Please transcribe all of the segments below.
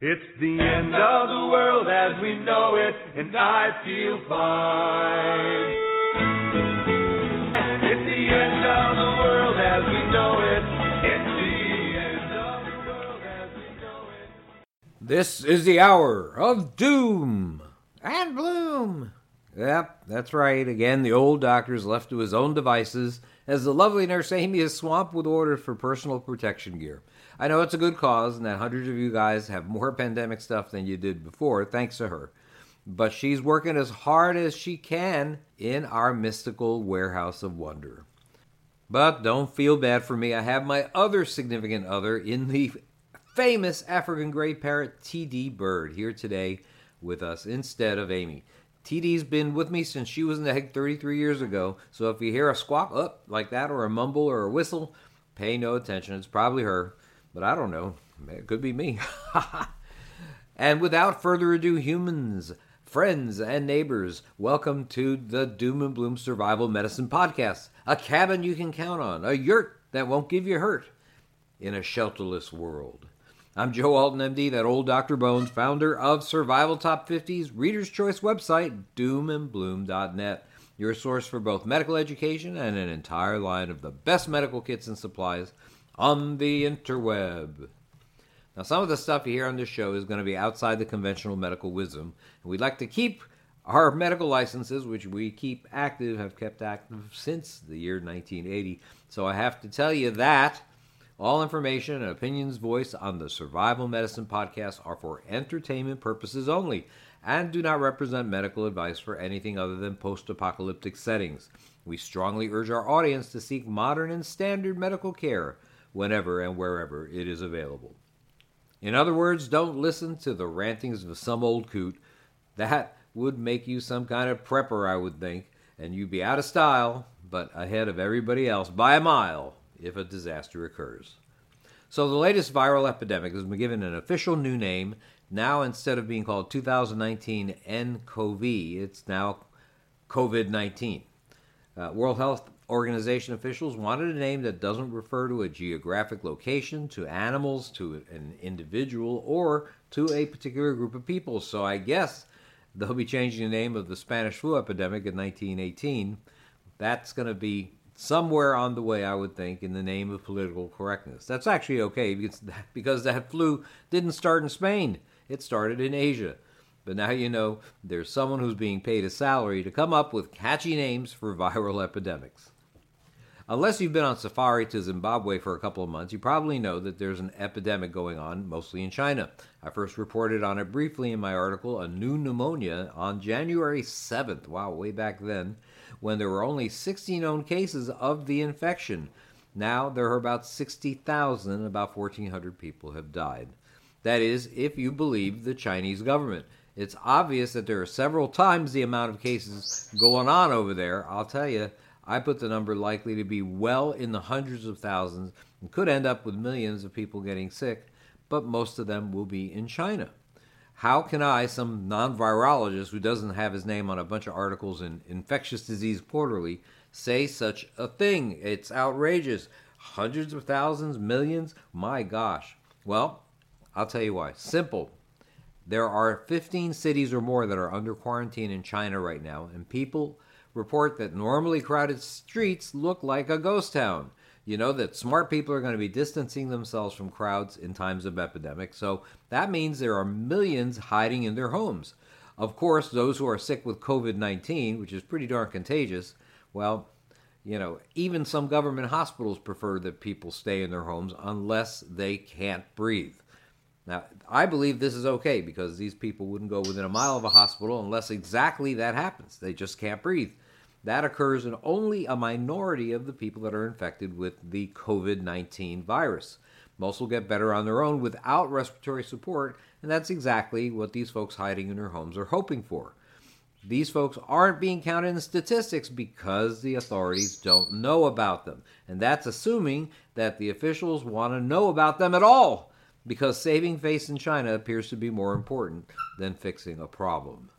It's the end of the world as we know it, and I feel fine. It's the end of the world as we know it. It's the end of the world as we know it. This is the hour of doom and bloom. Yep, that's right. Again, the old doctor's left to his own devices as the lovely nurse Amy is swamped with orders for personal protection gear. I know it's a good cause and that hundreds of you guys have more pandemic stuff than you did before, thanks to her. But she's working as hard as she can in our mystical warehouse of wonder. But don't feel bad for me. I have my other significant other in the famous African gray parrot TD Bird here today with us instead of Amy. TD's been with me since she was in the egg 33 years ago, so if you hear a squawk up like that or a mumble or a whistle, pay no attention. It's probably her, but I don't know. It could be me. and without further ado, humans, friends, and neighbors, welcome to the Doom and Bloom Survival Medicine Podcast. A cabin you can count on, a yurt that won't give you hurt in a shelterless world. I'm Joe Alton, MD, that old Dr. Bones, founder of Survival Top 50's Reader's Choice website, doomandbloom.net, your source for both medical education and an entire line of the best medical kits and supplies on the interweb. Now, some of the stuff you hear on this show is going to be outside the conventional medical wisdom, and we'd like to keep our medical licenses, which we keep active, have kept active since the year 1980. So I have to tell you that all information and opinions voiced on the Survival Medicine podcast are for entertainment purposes only and do not represent medical advice for anything other than post apocalyptic settings. We strongly urge our audience to seek modern and standard medical care whenever and wherever it is available. In other words, don't listen to the rantings of some old coot. That would make you some kind of prepper, I would think, and you'd be out of style, but ahead of everybody else by a mile if a disaster occurs. So the latest viral epidemic has been given an official new name. Now, instead of being called 2019 nCoV, it's now COVID 19. Uh, World Health Organization officials wanted a name that doesn't refer to a geographic location, to animals, to an individual, or to a particular group of people. So I guess they'll be changing the name of the Spanish flu epidemic in 1918. That's going to be somewhere on the way, I would think, in the name of political correctness. That's actually okay because that, flu didn't start in Spain, it started in Asia. But now you know there's someone who's being paid a salary to come up with catchy names for viral epidemics. Unless you've been on safari to Zimbabwe for a couple of months, you probably know that there's an epidemic going on, mostly in China. I first reported on it briefly in my article, A New Pneumonia, on January 7th. Wow, way back then, when there were only 60 known cases of the infection. Now there are about 60,000, about 1,400 people have died. That is, if you believe the Chinese government. It's obvious that there are several times the amount of cases going on over there. I'll tell you, I put the number likely to be well in the hundreds of thousands and could end up with millions of people getting sick, but most of them will be in China. How can I, some non virologist who doesn't have his name on a bunch of articles in Infectious Disease Quarterly, say such a thing? It's outrageous. Hundreds of thousands, millions? My gosh. Well, I'll tell you why. Simple. There are 15 cities or more that are under quarantine in China right now, and people report that normally crowded streets look like a ghost town. You know that smart people are going to be distancing themselves from crowds in times of epidemic, so that means there are millions hiding in their homes. Of course, those who are sick with COVID 19, which is pretty darn contagious, well, you know, even some government hospitals prefer that people stay in their homes unless they can't breathe. Now, I believe this is okay because these people wouldn't go within a mile of a hospital unless exactly that happens. They just can't breathe. That occurs in only a minority of the people that are infected with the COVID 19 virus. Most will get better on their own without respiratory support, and that's exactly what these folks hiding in their homes are hoping for. These folks aren't being counted in statistics because the authorities don't know about them. And that's assuming that the officials want to know about them at all, because saving face in China appears to be more important than fixing a problem.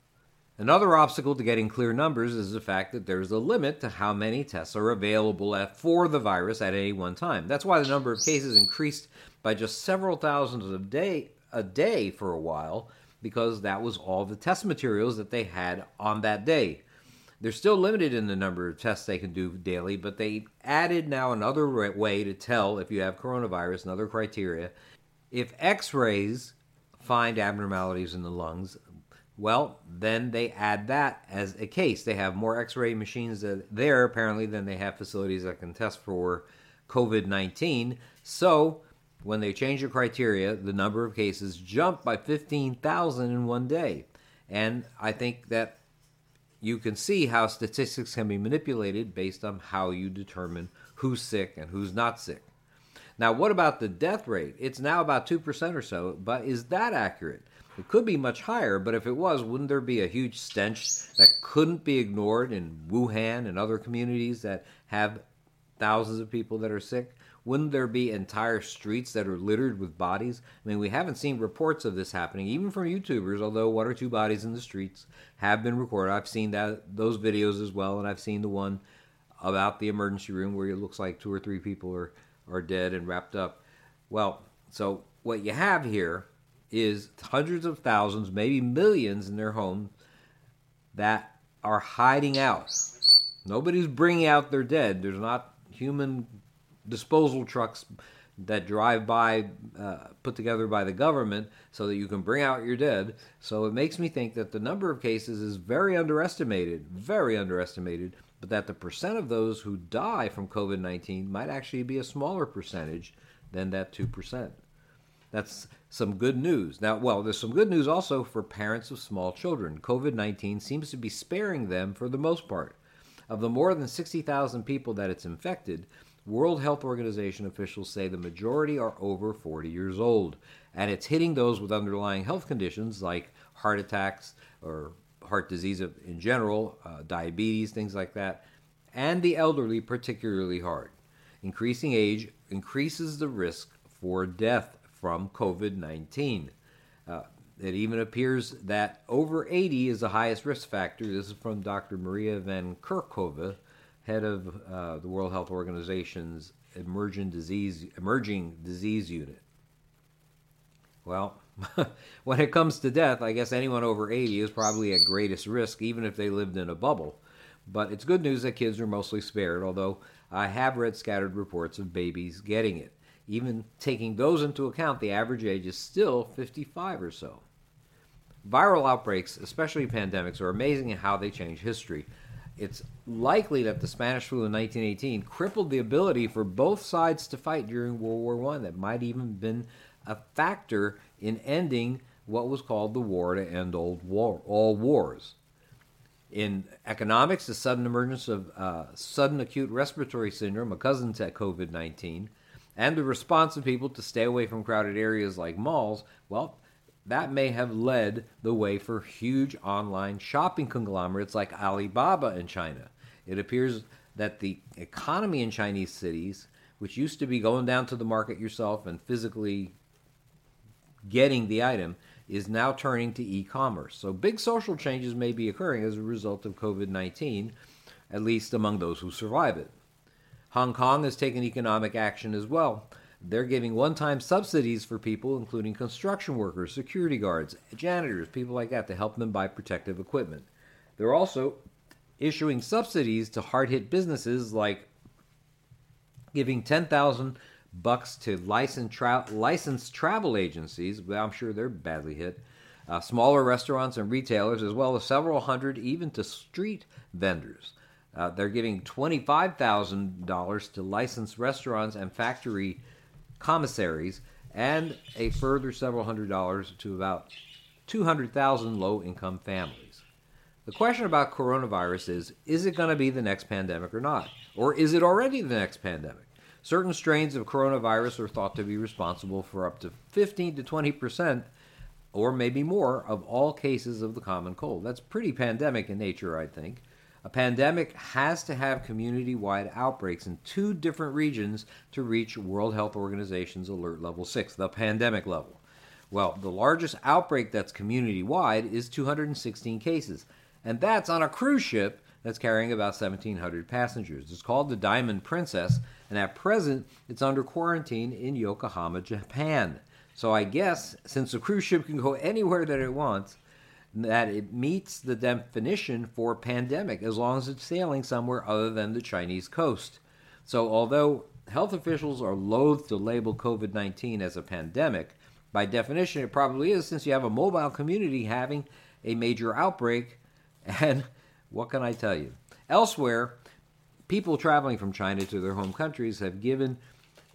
Another obstacle to getting clear numbers is the fact that there's a limit to how many tests are available for the virus at any one time. That's why the number of cases increased by just several thousands a day a day for a while because that was all the test materials that they had on that day. They're still limited in the number of tests they can do daily, but they added now another way to tell if you have coronavirus, another criteria. If x rays find abnormalities in the lungs, well, then they add that as a case. They have more x ray machines there apparently than they have facilities that can test for COVID 19. So when they change the criteria, the number of cases jumped by 15,000 in one day. And I think that you can see how statistics can be manipulated based on how you determine who's sick and who's not sick. Now, what about the death rate? It's now about 2% or so, but is that accurate? It could be much higher, but if it was, wouldn't there be a huge stench that couldn't be ignored in Wuhan and other communities that have thousands of people that are sick? Wouldn't there be entire streets that are littered with bodies? I mean, we haven't seen reports of this happening, even from YouTubers, although one or two bodies in the streets have been recorded. I've seen that those videos as well, and I've seen the one about the emergency room where it looks like two or three people are, are dead and wrapped up. Well, so what you have here is hundreds of thousands, maybe millions in their homes that are hiding out. Nobody's bringing out their dead. There's not human disposal trucks that drive by, uh, put together by the government, so that you can bring out your dead. So it makes me think that the number of cases is very underestimated, very underestimated, but that the percent of those who die from COVID 19 might actually be a smaller percentage than that 2%. That's some good news. Now, well, there's some good news also for parents of small children. COVID 19 seems to be sparing them for the most part. Of the more than 60,000 people that it's infected, World Health Organization officials say the majority are over 40 years old, and it's hitting those with underlying health conditions like heart attacks or heart disease in general, uh, diabetes, things like that, and the elderly particularly hard. Increasing age increases the risk for death from COVID 19. Uh, it even appears that over 80 is the highest risk factor. This is from Dr. Maria Van Kerkhove, head of uh, the World Health Organization's emerging disease emerging disease unit. Well, when it comes to death, I guess anyone over 80 is probably at greatest risk, even if they lived in a bubble. But it's good news that kids are mostly spared, although I have read scattered reports of babies getting it. Even taking those into account, the average age is still 55 or so. Viral outbreaks, especially pandemics, are amazing in how they change history. It's likely that the Spanish flu in 1918 crippled the ability for both sides to fight during World War I. That might even been a factor in ending what was called the war to end old war, all wars. In economics, the sudden emergence of uh, sudden acute respiratory syndrome, a cousin to COVID 19, and the response of people to stay away from crowded areas like malls, well, that may have led the way for huge online shopping conglomerates like Alibaba in China. It appears that the economy in Chinese cities, which used to be going down to the market yourself and physically getting the item, is now turning to e commerce. So big social changes may be occurring as a result of COVID 19, at least among those who survive it. Hong Kong has taken economic action as well. They're giving one time subsidies for people, including construction workers, security guards, janitors, people like that, to help them buy protective equipment. They're also issuing subsidies to hard hit businesses like giving 10,000 bucks to licensed, tra- licensed travel agencies, but I'm sure they're badly hit, uh, smaller restaurants and retailers, as well as several hundred even to street vendors. Uh, they're giving $25,000 to licensed restaurants and factory commissaries, and a further several hundred dollars to about 200,000 low income families. The question about coronavirus is is it going to be the next pandemic or not? Or is it already the next pandemic? Certain strains of coronavirus are thought to be responsible for up to 15 to 20 percent, or maybe more, of all cases of the common cold. That's pretty pandemic in nature, I think. A pandemic has to have community wide outbreaks in two different regions to reach World Health Organization's alert level 6, the pandemic level. Well, the largest outbreak that's community wide is 216 cases, and that's on a cruise ship that's carrying about 1,700 passengers. It's called the Diamond Princess, and at present it's under quarantine in Yokohama, Japan. So I guess since the cruise ship can go anywhere that it wants, that it meets the definition for pandemic as long as it's sailing somewhere other than the Chinese coast. So although health officials are loath to label COVID 19 as a pandemic, by definition it probably is since you have a mobile community having a major outbreak. And what can I tell you? Elsewhere, people traveling from China to their home countries have given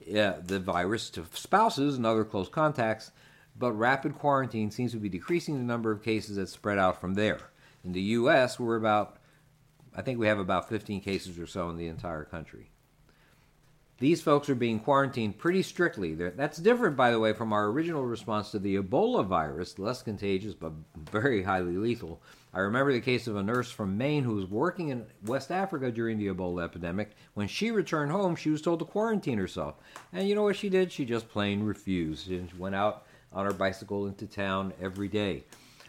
uh, the virus to spouses and other close contacts, but rapid quarantine seems to be decreasing the number of cases that spread out from there. In the U.S., we're about, I think we have about 15 cases or so in the entire country. These folks are being quarantined pretty strictly. That's different, by the way, from our original response to the Ebola virus, less contagious but very highly lethal. I remember the case of a nurse from Maine who was working in West Africa during the Ebola epidemic. When she returned home, she was told to quarantine herself. And you know what she did? She just plain refused. She went out on her bicycle into town every day.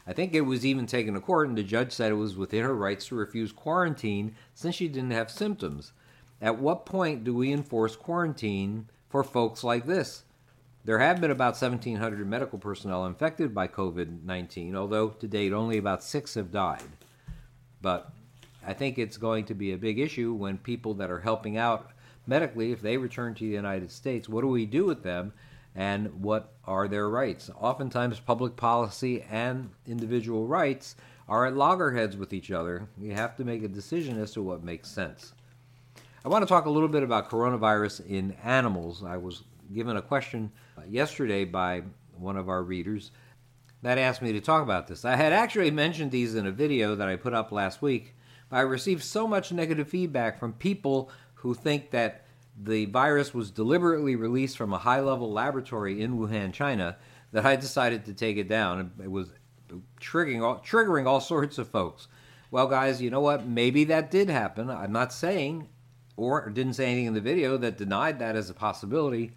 I think it was even taken to court, and the judge said it was within her rights to refuse quarantine since she didn't have symptoms. At what point do we enforce quarantine for folks like this? There have been about 1,700 medical personnel infected by COVID 19, although to date only about six have died. But I think it's going to be a big issue when people that are helping out medically, if they return to the United States, what do we do with them and what are their rights? Oftentimes, public policy and individual rights are at loggerheads with each other. You have to make a decision as to what makes sense. I want to talk a little bit about coronavirus in animals. I was given a question uh, yesterday by one of our readers that asked me to talk about this. I had actually mentioned these in a video that I put up last week, but I received so much negative feedback from people who think that the virus was deliberately released from a high level laboratory in Wuhan, China, that I decided to take it down. It was triggering all, triggering all sorts of folks. Well, guys, you know what? Maybe that did happen. I'm not saying or didn't say anything in the video that denied that as a possibility.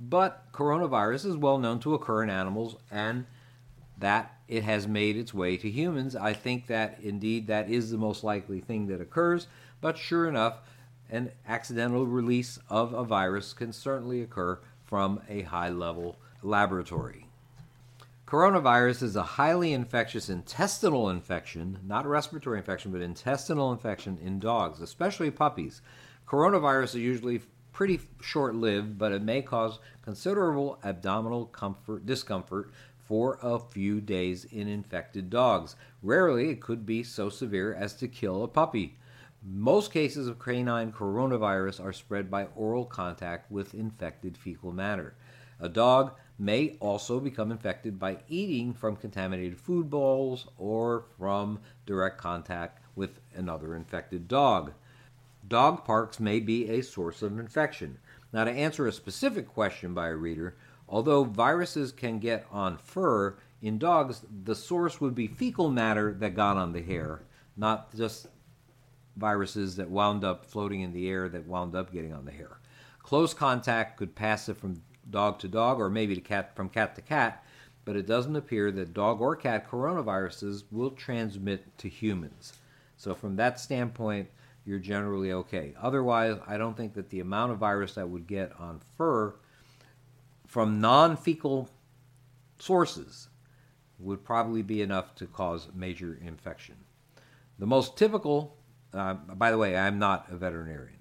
But coronavirus is well known to occur in animals and that it has made its way to humans. I think that indeed that is the most likely thing that occurs. But sure enough, an accidental release of a virus can certainly occur from a high level laboratory. Coronavirus is a highly infectious intestinal infection, not respiratory infection, but intestinal infection in dogs, especially puppies. Coronavirus is usually pretty short lived, but it may cause considerable abdominal comfort, discomfort for a few days in infected dogs. Rarely, it could be so severe as to kill a puppy. Most cases of canine coronavirus are spread by oral contact with infected fecal matter. A dog may also become infected by eating from contaminated food bowls or from direct contact with another infected dog. Dog parks may be a source of infection. Now, to answer a specific question by a reader, although viruses can get on fur, in dogs, the source would be fecal matter that got on the hair, not just viruses that wound up floating in the air that wound up getting on the hair. Close contact could pass it from dog to dog or maybe to cat from cat to cat, but it doesn't appear that dog or cat coronaviruses will transmit to humans. So from that standpoint, you're generally okay. Otherwise, I don't think that the amount of virus that would get on fur from non-fecal sources would probably be enough to cause major infection. The most typical, uh, by the way, I'm not a veterinarian.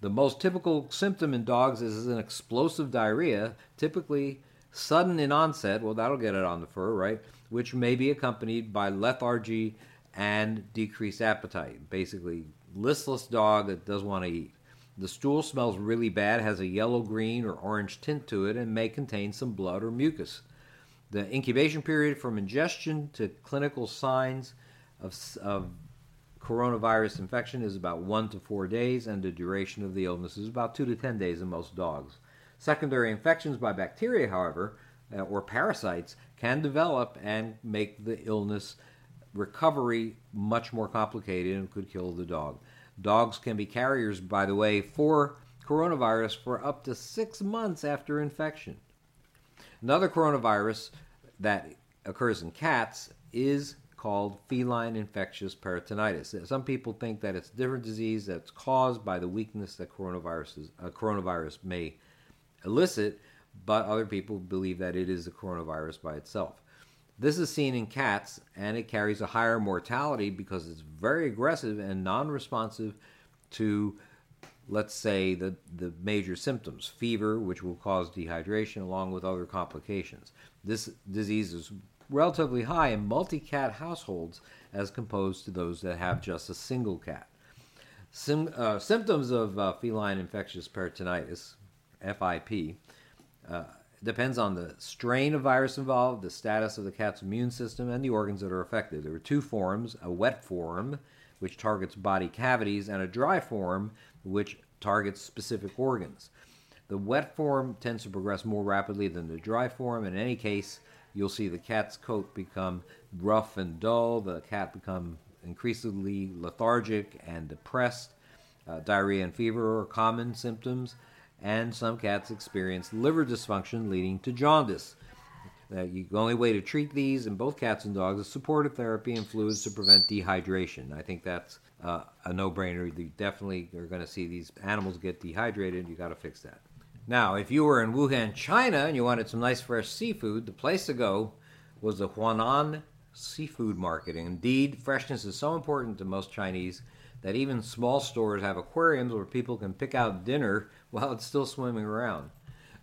The most typical symptom in dogs is an explosive diarrhea, typically sudden in onset. Well, that'll get it on the fur, right? Which may be accompanied by lethargy and decreased appetite. Basically, listless dog that doesn't want to eat. The stool smells really bad, has a yellow, green, or orange tint to it, and may contain some blood or mucus. The incubation period from ingestion to clinical signs of, of coronavirus infection is about one to four days, and the duration of the illness is about two to ten days in most dogs. Secondary infections by bacteria, however, uh, or parasites, can develop and make the illness recovery much more complicated and could kill the dog. Dogs can be carriers, by the way, for coronavirus for up to six months after infection. Another coronavirus that occurs in cats is called feline infectious peritonitis. Some people think that it's a different disease that's caused by the weakness that coronaviruses, uh, coronavirus may elicit, but other people believe that it is the coronavirus by itself. This is seen in cats, and it carries a higher mortality because it's very aggressive and non responsive to, let's say, the, the major symptoms fever, which will cause dehydration, along with other complications. This disease is relatively high in multi cat households as opposed to those that have just a single cat. Sim, uh, symptoms of uh, feline infectious peritonitis, FIP, uh, depends on the strain of virus involved, the status of the cat's immune system, and the organs that are affected. There are two forms a wet form, which targets body cavities, and a dry form, which targets specific organs. The wet form tends to progress more rapidly than the dry form. In any case, you'll see the cat's coat become rough and dull, the cat become increasingly lethargic and depressed. Uh, diarrhea and fever are common symptoms, and some cats experience liver dysfunction leading to jaundice. Uh, the only way to treat these in both cats and dogs is supportive therapy and fluids to prevent dehydration. I think that's uh, a no-brainer. You definitely are going to see these animals get dehydrated. You got to fix that. Now, if you were in Wuhan, China, and you wanted some nice fresh seafood, the place to go was the Huanan Seafood Market. Indeed, freshness is so important to most Chinese that even small stores have aquariums where people can pick out dinner while it's still swimming around.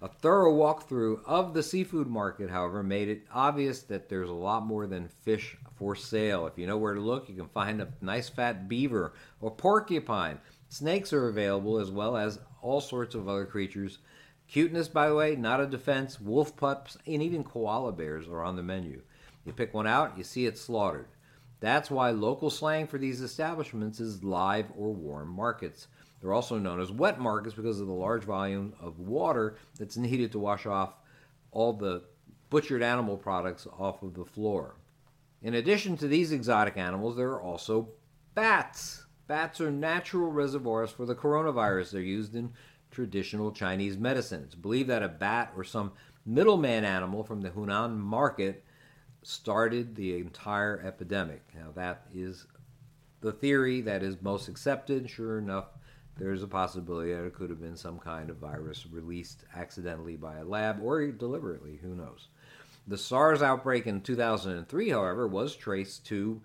A thorough walkthrough of the seafood market, however, made it obvious that there's a lot more than fish for sale. If you know where to look, you can find a nice fat beaver or porcupine. Snakes are available as well as all sorts of other creatures. Cuteness, by the way, not a defense. Wolf pups and even koala bears are on the menu. You pick one out, you see it slaughtered. That's why local slang for these establishments is live or warm markets. They're also known as wet markets because of the large volume of water that's needed to wash off all the butchered animal products off of the floor. In addition to these exotic animals, there are also bats. Bats are natural reservoirs for the coronavirus. They're used in traditional Chinese medicine. It's believed that a bat or some middleman animal from the Hunan market started the entire epidemic. Now, that is the theory that is most accepted. Sure enough, there's a possibility that it could have been some kind of virus released accidentally by a lab or deliberately. Who knows? The SARS outbreak in 2003, however, was traced to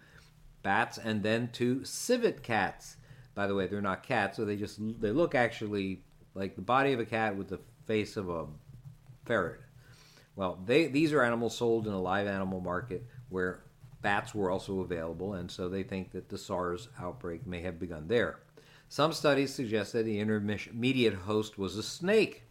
bats and then to civet cats. By the way, they're not cats, so they just they look actually like the body of a cat with the face of a ferret. Well, they, these are animals sold in a live animal market where bats were also available, and so they think that the SARS outbreak may have begun there. Some studies suggest that the intermediate host was a snake.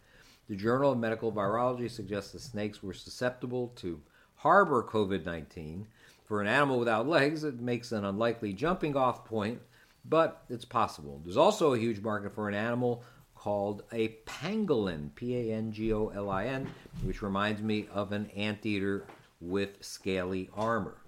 The Journal of Medical Virology suggests that snakes were susceptible to harbor COVID 19. For an animal without legs, it makes an unlikely jumping off point, but it's possible. There's also a huge market for an animal called a pangolin, P A N G O L I N, which reminds me of an anteater with scaly armor.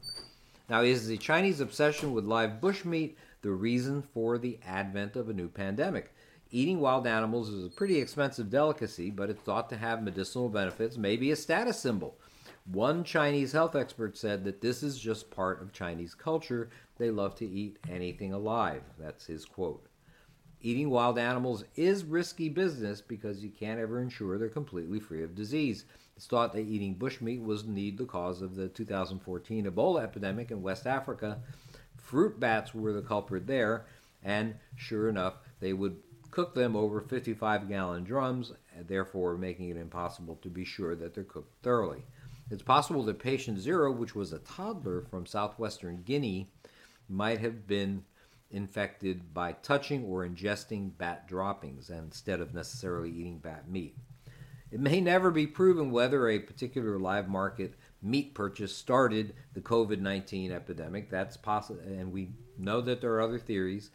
Now, is the Chinese obsession with live bushmeat the reason for the advent of a new pandemic? Eating wild animals is a pretty expensive delicacy, but it's thought to have medicinal benefits, maybe a status symbol. One Chinese health expert said that this is just part of Chinese culture. They love to eat anything alive. That's his quote. Eating wild animals is risky business because you can't ever ensure they're completely free of disease. It's thought that eating bushmeat was indeed the cause of the 2014 Ebola epidemic in West Africa. Fruit bats were the culprit there, and sure enough, they would cook them over 55 gallon drums, therefore making it impossible to be sure that they're cooked thoroughly. It's possible that patient zero, which was a toddler from southwestern Guinea, might have been infected by touching or ingesting bat droppings instead of necessarily eating bat meat. It may never be proven whether a particular live market meat purchase started the COVID 19 epidemic. That's possible, and we know that there are other theories,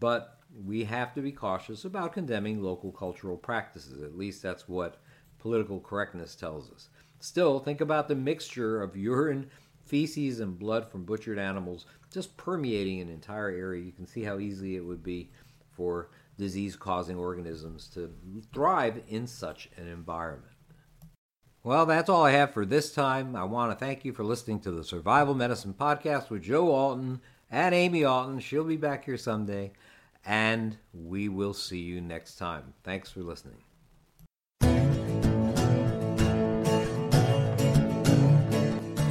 but we have to be cautious about condemning local cultural practices. At least that's what political correctness tells us. Still, think about the mixture of urine, feces, and blood from butchered animals just permeating an entire area, you can see how easy it would be for disease causing organisms to thrive in such an environment. Well, that's all I have for this time. I want to thank you for listening to the Survival Medicine Podcast with Joe Alton and Amy Alton. She'll be back here someday, and we will see you next time. Thanks for listening.